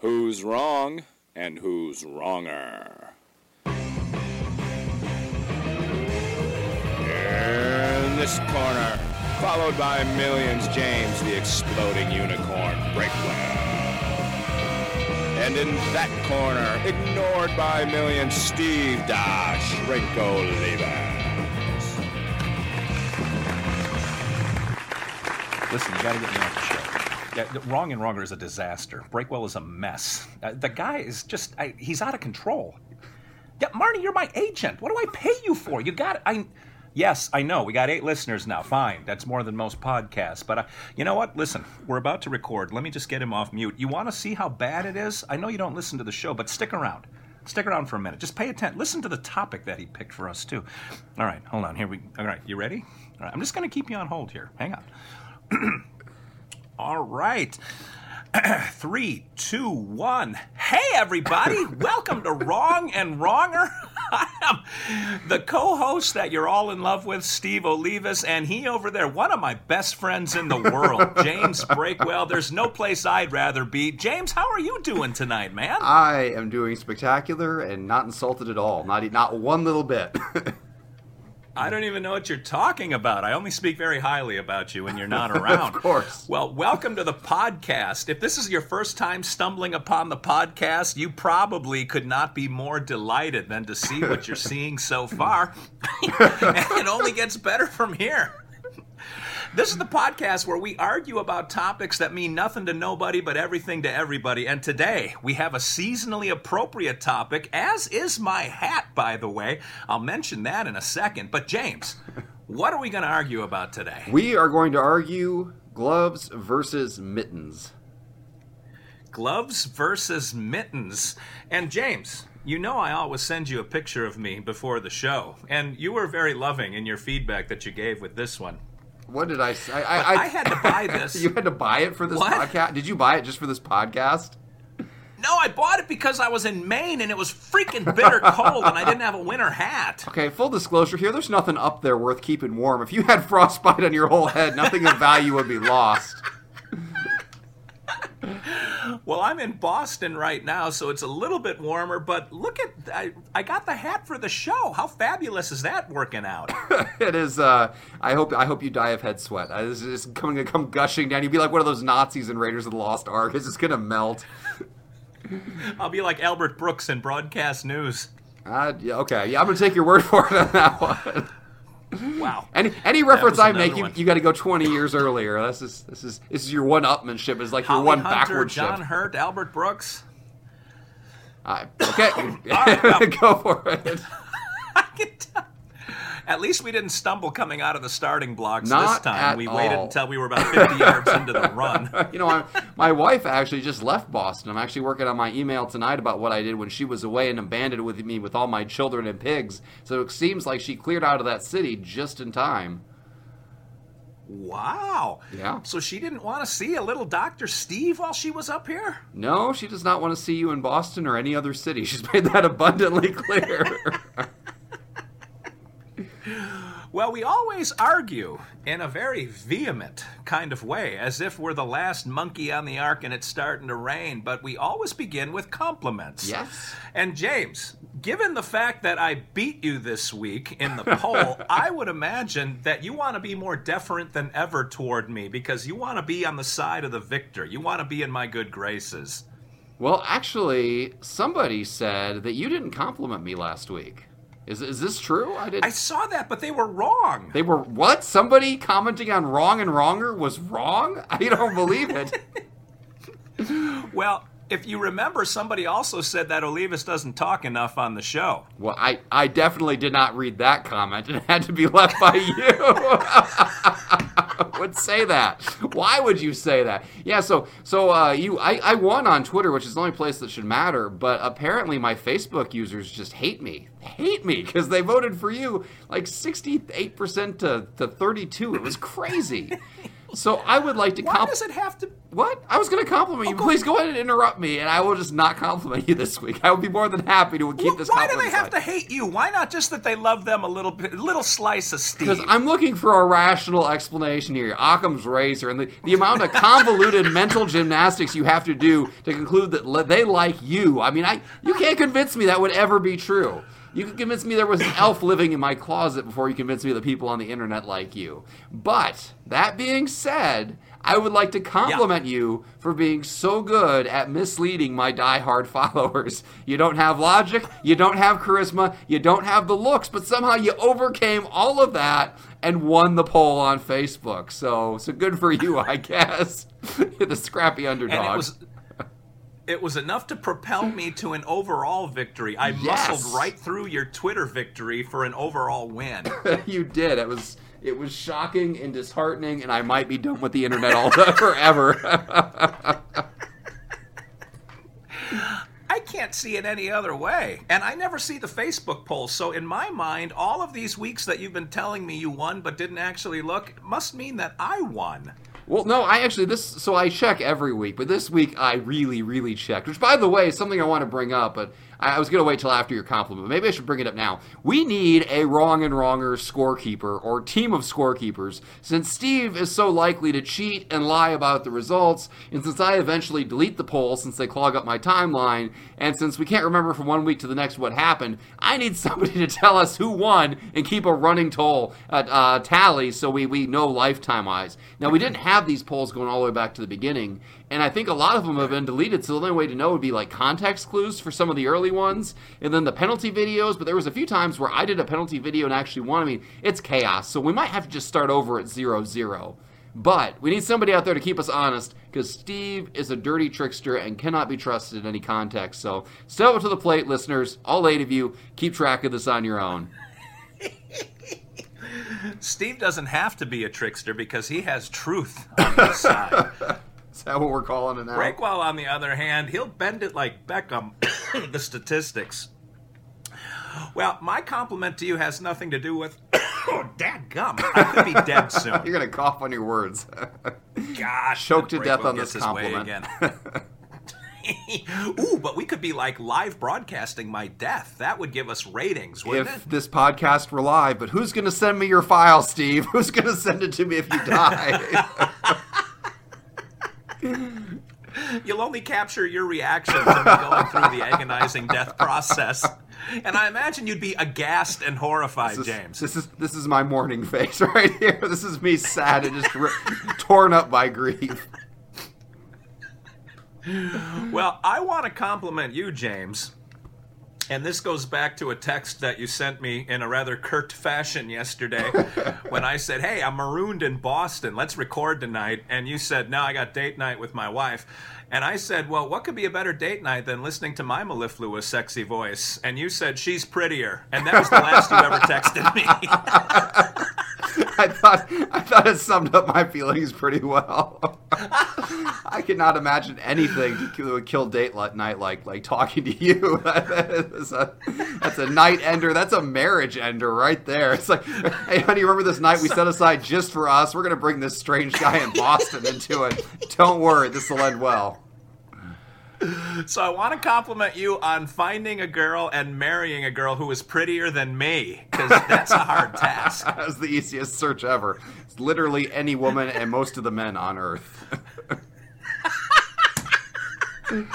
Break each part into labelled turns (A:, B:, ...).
A: Who's wrong and who's wronger? In this corner, followed by millions, James the exploding unicorn Breakwell. And in that corner, ignored by millions, Steve Dash Leavers.
B: Listen, you got to get me off the show. Yeah, wrong and wronger is a disaster. Breakwell is a mess. Uh, the guy is just, I, he's out of control. Yeah, Marty, you're my agent. What do I pay you for? You got I. Yes, I know. We got eight listeners now. Fine. That's more than most podcasts. But uh, you know what? Listen, we're about to record. Let me just get him off mute. You want to see how bad it is? I know you don't listen to the show, but stick around. Stick around for a minute. Just pay attention. Listen to the topic that he picked for us, too. All right, hold on. Here we. All right, you ready? All right, I'm just going to keep you on hold here. Hang on. All right. Three, two, one. Hey, everybody! Welcome to Wrong and Wronger. I am the co-host that you're all in love with, Steve Olivas, and he over there, one of my best friends in the world, James Breakwell. There's no place I'd rather be. James, how are you doing tonight, man?
C: I am doing spectacular and not insulted at all. Not not one little bit.
B: I don't even know what you're talking about. I only speak very highly about you when you're not around.
C: of course.
B: Well, welcome to the podcast. If this is your first time stumbling upon the podcast, you probably could not be more delighted than to see what you're seeing so far. and it only gets better from here. This is the podcast where we argue about topics that mean nothing to nobody but everything to everybody. And today we have a seasonally appropriate topic, as is my hat, by the way. I'll mention that in a second. But, James, what are we going to argue about today?
C: we are going to argue gloves versus mittens.
B: Gloves versus mittens. And, James, you know I always send you a picture of me before the show. And you were very loving in your feedback that you gave with this one.
C: What did I say? I,
B: But I had to buy this.
C: you had to buy it for this
B: What?
C: podcast. Did you buy it just for this podcast?
B: No, I bought it because I was in Maine and it was freaking bitter cold and I didn't have a winter hat.
C: Okay, full disclosure here. There's nothing up there worth keeping warm. If you had frostbite on your whole head, nothing of value would be lost.
B: Well, I'm in Boston right now, so it's a little bit warmer, but look at I, I got the hat for the show. How fabulous is that working out?
C: It is. Uh, I hope. I hope you die of head sweat. This is just coming to come gushing down. You'd be like one of those Nazis in Raiders of the Lost Ark. It's just gonna melt.
B: I'll be like Albert Brooks in broadcast news.
C: Uh, yeah, okay, yeah, I'm gonna take your word for it on that one.
B: Wow.
C: Any any reference I make, you,
B: one.
C: you got to go 20 years earlier. This is this is this is your one upmanship. Is like your one
B: Hunter,
C: backward
B: John. Hurt, Albert Brooks.
C: Uh, okay,
B: right,
C: go for it.
B: I can tell. At least we didn't stumble coming out of the starting blocks this time. we waited until we were about 50 yards into the run.
C: You know, I, my wife actually just left Boston. I'm actually working on my email tonight about what I did when she was away and abandoned with me with all my children and pigs. So it seems like she cleared out of that city just in time.
B: Wow.
C: Yeah.
B: So she didn't want to see a little Dr. Steve while she was up here?
C: No, she does not want to see you in Boston or any other city. She's made that abundantly clear.
B: Well, we always argue in a very vehement kind of way, as if we're the last monkey on the ark and it's starting to rain, but we always begin with compliments.
C: Yes.
B: And James, given the fact that I beat you this week in the poll, I would imagine that you want to be more deferent than ever toward me because you want to be on the side of the victor. You want to be in my good graces.
C: well, actually, somebody said that you didn't compliment me last week. Is, is this true? I did.
B: I saw that, but they were wrong.
C: They were what? Somebody commenting on wrong and wronger was wrong? I don't believe it.
B: Well, if you remember, somebody also said that Olivas doesn't talk enough on the show.
C: Well, I, I definitely did not read that comment. It had to be left by you. would say that? Why would you say that? Yeah, so so uh, you I, I won on Twitter, which is the only place that should matter. But apparently, my Facebook users just hate me, hate me because they voted for you like sixty eight percent to to thirty two. It was crazy. So I would like to
B: compliment
C: Why
B: does it have to?
C: What? I was going to compliment you.
B: Oh, go-
C: Please go ahead and interrupt me, and I will just not compliment you this week. I would be more than happy to keep this
B: Why do they have
C: aside.
B: to hate you? Why not just that they love them a little bit, a little slice of Steve?
C: Because I'm looking for a rational explanation here. Occam's razor and the, the amount of convoluted mental gymnastics you have to do to conclude that le- they like you. I mean, I you can't convince me that would ever be true. You can convince me there was an elf living in my closet before you convince me that people on the internet like you. But that being said, I would like to compliment you for being so good at misleading my diehard followers. You don't have logic, you don't have charisma, you don't have the looks, but somehow you overcame all of that and won the poll on Facebook. So, so good for you, I guess. You're the scrappy underdog.
B: And it was it was enough to propel me to an overall victory. I
C: Yes.
B: muscled right through your Twitter victory for an overall win.
C: you did. It was it was shocking and disheartening, and I might be done with the internet all forever.
B: I can't see it any other way. And I never see the Facebook polls. So in my mind, all of these weeks that you've been telling me you won but didn't actually look must mean that I won.
C: Well, no, I actually this so I check every week, but this week I really, really checked. Which, by the way, is something I want to bring up, but I, was going to wait till after your compliment. But maybe I should bring it up now. We need a wrong and wronger scorekeeper or team of scorekeepers, since Steve is so likely to cheat and lie about the results, and since I eventually delete the polls since they clog up my timeline, and since we can't remember from one week to the next what happened, I need somebody to tell us who won and keep a running toll uh, uh, tally so we we know lifetime wise. Now we didn't have these polls going all the way back to the beginning, and I think a lot of them have been deleted. So the only way to know would be like context clues for some of the early ones, and then the penalty videos. But there was a few times where I did a penalty video and actually won. I mean, it's chaos. So we might have to just start over at zero zero. But we need somebody out there to keep us honest because Steve is a dirty trickster and cannot be trusted in any context. So step up to the plate, listeners. All eight of you, keep track of this on your own.
B: Steve doesn't have to be a trickster because he has truth on his side.
C: Is that what we're calling it now?
B: Breakwell, on the other hand, he'll bend it like Beckham, the statistics. Well, my compliment to you has nothing to do with. oh, dadgum. I could be dead soon.
C: You're gonna cough on your words.
B: Gosh.
C: Choked to death on this compliment.
B: again. Ooh, but we could be like live broadcasting my death. That would give us ratings, wouldn't
C: if
B: it?
C: this podcast were live, but who's gonna send me your file, Steve? Who's gonna send it to me if you die?
B: You'll only capture your reactions going through the agonizing death process. And I imagine you'd be aghast and horrified,
C: This is-
B: James.
C: This is this is my mourning face right here. This is me sad and just ri- torn up by grief.
B: Well, I want to compliment you, James. And this goes back to a text that you sent me in a rather curt fashion yesterday when I said, Hey, I'm marooned in Boston. Let's record tonight. And you said, No, I got date night with my wife. And I said, Well, what could be a better date night than listening to my mellifluous sexy voice? And you said, She's prettier. And that was the last you ever texted me.
C: I thought I thought it summed up my feelings pretty well. I cannot imagine anything kill, would kill date night like like talking to you. that's, a, that's a night ender. That's a marriage ender right there. It's like, hey, honey, remember this night we set aside just for us? We're gonna bring this strange guy in Boston into it. Don't worry, this will end well.
B: So I want to compliment you on finding a girl and marrying a girl who is prettier than me, because that's a hard task.
C: That was the easiest search ever. It's literally any woman and most of the men on Earth.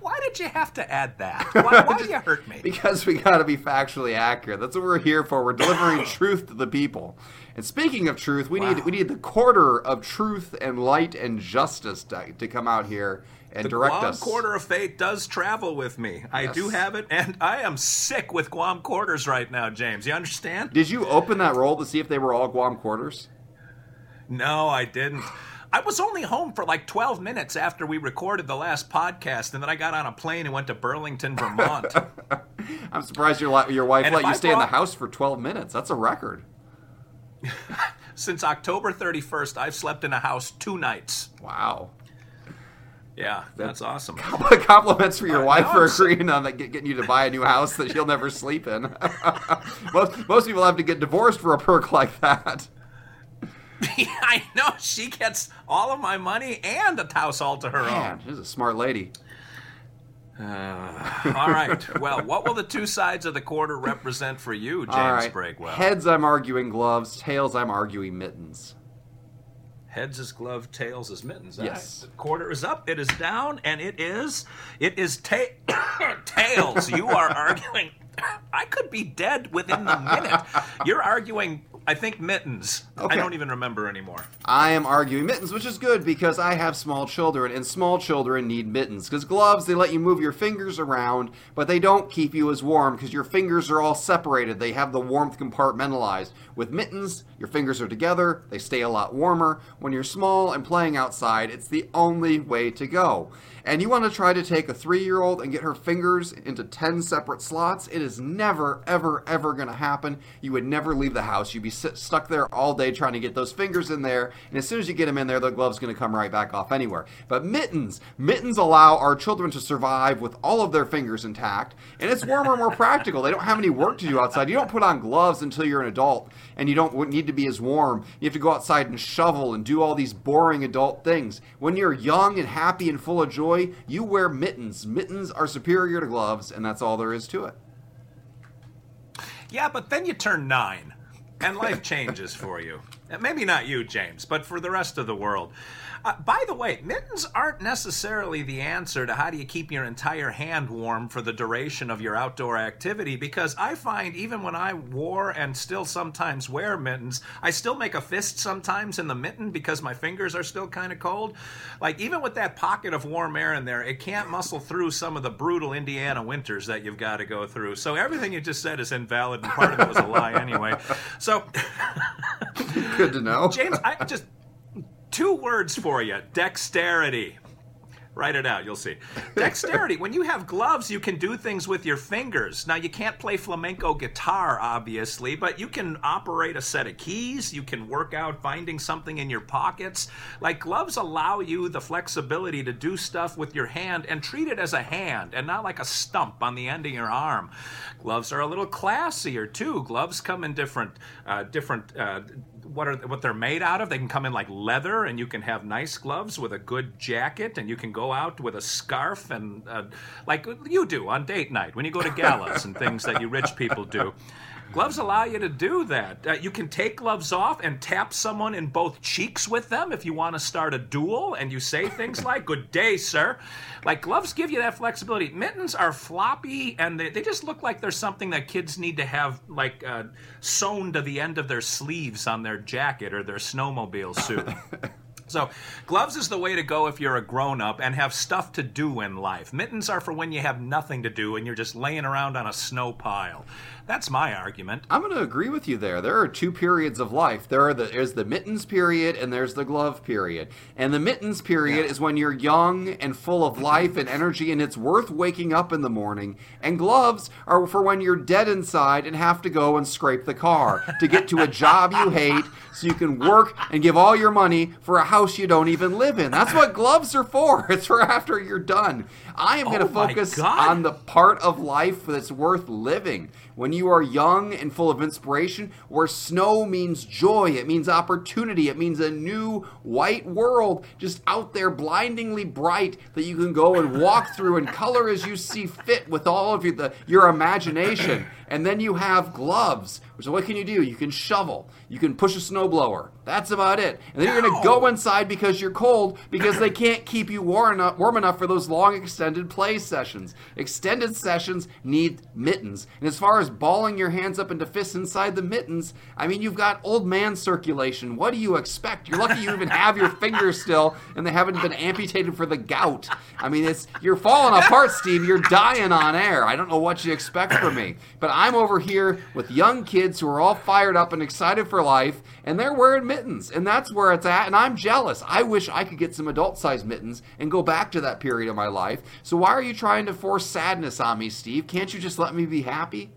B: Why did you have to add that? Why, why do you hurt me?
C: Because we got to be factually accurate. That's what we're here for. We're delivering truth to the people. And speaking of truth, we
B: Wow.
C: need we need the quarter of truth and light and justice to, to come out here and
B: The
C: direct
B: Guam
C: us.
B: Quarter of Fate does travel with me. I
C: Yes.
B: do have it, and I am sick with Guam quarters right now, James. You understand?
C: Did you open that roll to see if they were all Guam quarters?
B: No, I didn't. I was only home for like 12 minutes after we recorded the last podcast, and then I got on a plane and went to Burlington, Vermont.
C: I'm surprised your your wife
B: And
C: let you
B: I
C: stay in the house for 12 minutes. That's a record.
B: Since October 31st, I've slept in a house two nights.
C: Wow.
B: Yeah, that's awesome.
C: Compliments for your
B: Uh,
C: wife for agreeing on that, getting you to buy a new house that she'll never sleep in. most most people have to get divorced for a perk like that.
B: I know she gets all of my money and a house all to her own.
C: Man, she's a smart lady.
B: Uh, all right. Well, what will the two sides of the quarter represent for you, James
C: All right.
B: Breakwell?
C: Heads, I'm arguing gloves. Tails, I'm arguing mittens.
B: Heads is glove, tails is mittens.
C: Yes.
B: right. The quarter is up, it is down, and it is it is ta- tails. You are arguing. I could be dead within the minute. You're arguing. I think mittens.
C: Okay.
B: I don't even remember anymore.
C: I am arguing mittens, which is good because I have small children, and small children need mittens. Because gloves, they let you move your fingers around, but they don't keep you as warm because your fingers are all separated. They have the warmth compartmentalized. With mittens, your fingers are together, they stay a lot warmer. When you're small and playing outside, it's the only way to go. And you want to try to take a three year old and get her fingers into 10 separate slots, it is never, ever, ever going to happen. You would never leave the house. You'd be sit- stuck there all day trying to get those fingers in there. And as soon as you get them in there, the glove's going to come right back off anywhere. But mittens, mittens allow our children to survive with all of their fingers intact. And it's warmer and more practical. They don't have any work to do outside. You don't put on gloves until you're an adult and you don't need to be as warm. You have to go outside and shovel and do all these boring adult things. When you're young and happy and full of joy, you wear mittens. Mittens are superior to gloves, and that's all there is to it.
B: Yeah, but then you turn nine, and life changes for you. Maybe not you, James, but for the rest of the world. Uh, by the way, mittens aren't necessarily the answer to how do you keep your entire hand warm for the duration of your outdoor activity because I find even when I wore and still sometimes wear mittens, I still make a fist sometimes in the mitten because my fingers are still kind of cold. Like even with that pocket of warm air in there, it can't muscle through some of the brutal Indiana winters that you've got to go through. So everything you just said is invalid and part of it was a lie anyway. So
C: Good to know.
B: James, I just two words for you: dexterity. Write it out, you'll see. Dexterity. when you have gloves, you can do things with your fingers. Now, you can't play flamenco guitar, obviously, but you can operate a set of keys. You can work out finding something in your pockets. Like, gloves allow you the flexibility to do stuff with your hand and treat it as a hand and not like a stump on the end of your arm. Gloves are a little classier, too. Gloves come in different, uh, different, uh, what are what they're made out of. They can come in like leather, and you can have nice gloves with a good jacket, and you can go out with a scarf and uh, like you do on date night when you go to galas and things that you rich people do. Gloves allow you to do that. Uh, you can take gloves off and tap someone in both cheeks with them if you want to start a duel, and you say things like "Good day, sir." Like gloves give you that flexibility. Mittens are floppy, and they, they just look like there's something that kids need to have like uh, sewn to the end of their sleeves on their jacket or their snowmobile suit. So, gloves is the way to go if you're a grown up and have stuff to do in life. Mittens are for when you have nothing to do and you're just laying around on a snow pile. That's my argument.
C: I'm going to agree with you there. There are two periods of life. There are the there's the mittens period and there's the glove period. And the mittens period
B: Yeah.
C: is when you're young and full of life and energy and it's worth waking up in the morning. And gloves are for when you're dead inside and have to go and scrape the car to get to a job you hate so you can work and give all your money for a house you don't even live in. That's what gloves are for. It's for after you're done. I am going to
B: Oh
C: focus on the part of life that's worth living. When you are young and full of inspiration, where snow means joy, it means opportunity, it means a new white world just out there blindingly bright that you can go and walk through and color as you see fit with all of your, the, your imagination. And then you have gloves, which what can you do? You can shovel, you can push a snowblower. That's about it. And then you're going to go inside because you're cold because they can't keep you warm enough, warm enough for those long extended play sessions. Extended sessions need mittens. And as far as balling your hands up into fists inside the mittens, I mean, you've got old man circulation. What do you expect? You're lucky you even have your fingers still and they haven't been amputated for the gout. I mean, it's you're falling apart, Steve. You're dying on air. I don't know what you expect from me. But I'm over here with young kids who are all fired up and excited for life, and they're wearing mittens. And that's where it's at. And I'm jealous. I wish I could get some adult sized mittens and go back to that period of my life. So why are you trying to force sadness on me, Steve? Can't you just let me be happy?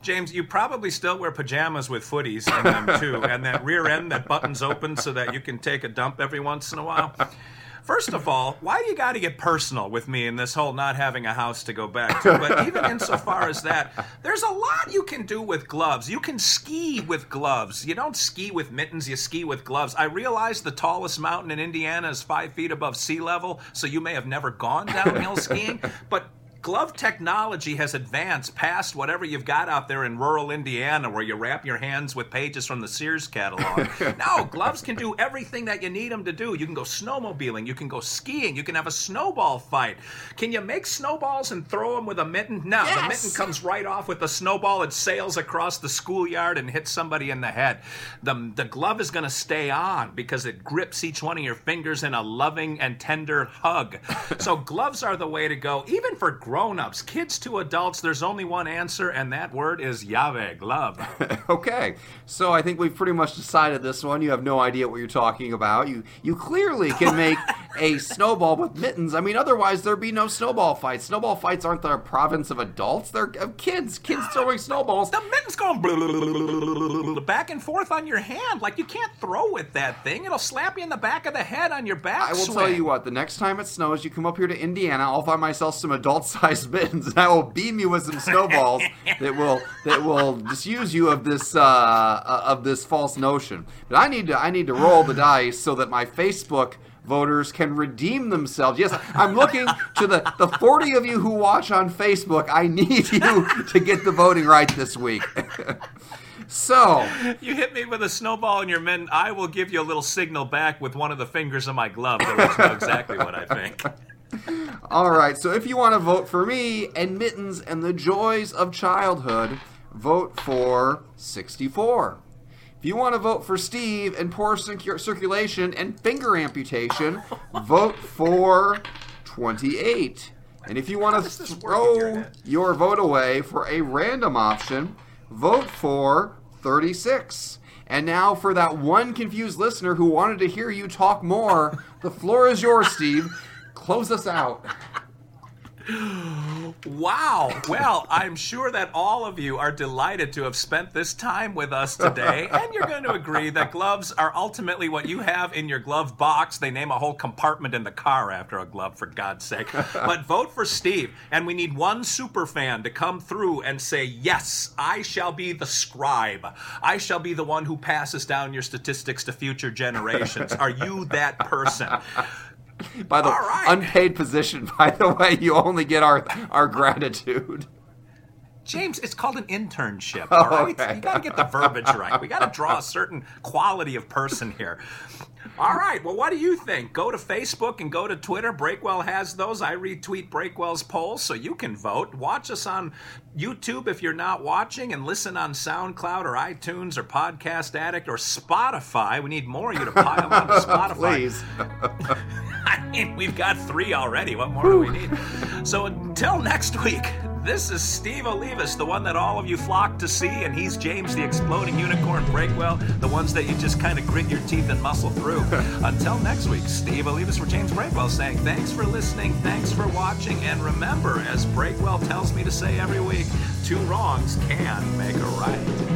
B: James, you probably still wear pajamas with footies in them too, and that rear end that buttons open so that you can take a dump every once in a while. First of all, why do you got to get personal with me in this whole not having a house to go back to? But even insofar as that, there's a lot you can do with gloves. You can ski with gloves. You don't ski with mittens, you ski with gloves. I realize the tallest mountain in Indiana is five feet above sea level, so you may have never gone downhill skiing, but glove technology has advanced past whatever you've got out there in rural Indiana where you wrap your hands with pages from the Sears catalog. no, gloves can do everything that you need them to do. You can go snowmobiling, you can go skiing, you can have a snowball fight. Can you make snowballs and throw them with a mitten? No, the mitten comes right off with the snowball. It sails across the schoolyard and hits somebody in the head. The, the glove is going to stay on because it grips each one of your fingers in a loving and tender hug. so gloves are the way to go, even for grown-ups, kids to adults. There's only one answer, and that word is Yahweh, love.
C: Okay, so I think we've pretty much decided this one. You have no idea what you're talking about. You you clearly can make a snowball with mittens. I mean, otherwise there'd be no snowball fights. Snowball fights aren't the province of adults; they're of kids. Kids throwing snowballs.
B: The mitten's going back and forth on your hand. Like you can't throw with that thing. It'll slap you in the back of the head on your back.
C: I will tell you what. The next time it snows, you come up here to Indiana. I'll find myself some adult-sized mittens, and I will beam you with some snowballs that will that will disuse you of this uh, uh, of this false notion. But I need to I need to roll the dice so that my Facebook voters can redeem themselves. Yes, I'm looking to the the 40 of you who watch on Facebook. I need you to get the voting right this week. so.
B: You hit me with a snowball in your mitten, I will give you a little signal back with one of the fingers of my glove that lets you know exactly what I think.
C: All right, so if you want to vote for me and Mittens and the joys of childhood, vote for 64. If you want to vote for Steve and poor circu- circulation and finger amputation, vote for 28. And if you want to
B: does this work in your
C: throw your vote away for a random option, vote for 36. And now, for that one confused listener who wanted to hear you talk more, the floor is yours, Steve. Close us out.
B: Wow. Well, I'm sure that all of you are delighted to have spent this time with us today, and you're going to agree that gloves are ultimately what you have in your glove box. They name a whole compartment in the car after a glove, for God's sake. But vote for Steve, and we need one super fan to come through and say, Yes, I shall be the scribe. I shall be the one who passes down your statistics to future generations. Are you that person?
C: By the
B: right.
C: unpaid position, by the way, you only get our our gratitude.
B: James, it's called an internship, all right?
C: okay.
B: You got to get the verbiage right. We got to draw a certain quality of person here. All right, well, what do you think? Go to Facebook and go to Twitter. Breakwell has those. I retweet Breakwell's polls so you can vote. Watch us on YouTube if you're not watching, and listen on SoundCloud or iTunes or Podcast Addict or Spotify. We need more of you to pile on to Spotify.
C: Please.
B: I mean, we've got three already. What more do we need? So until next week, this is Steve Olivas, the one that all of you flock to see, and he's James the Exploding Unicorn Breakwell, the ones that you just kind of grit your teeth and muscle through. until next week, Steve Olivas for James Breakwell saying thanks for listening, thanks for watching, and remember, as Breakwell tells me to say every week, two wrongs can make a right.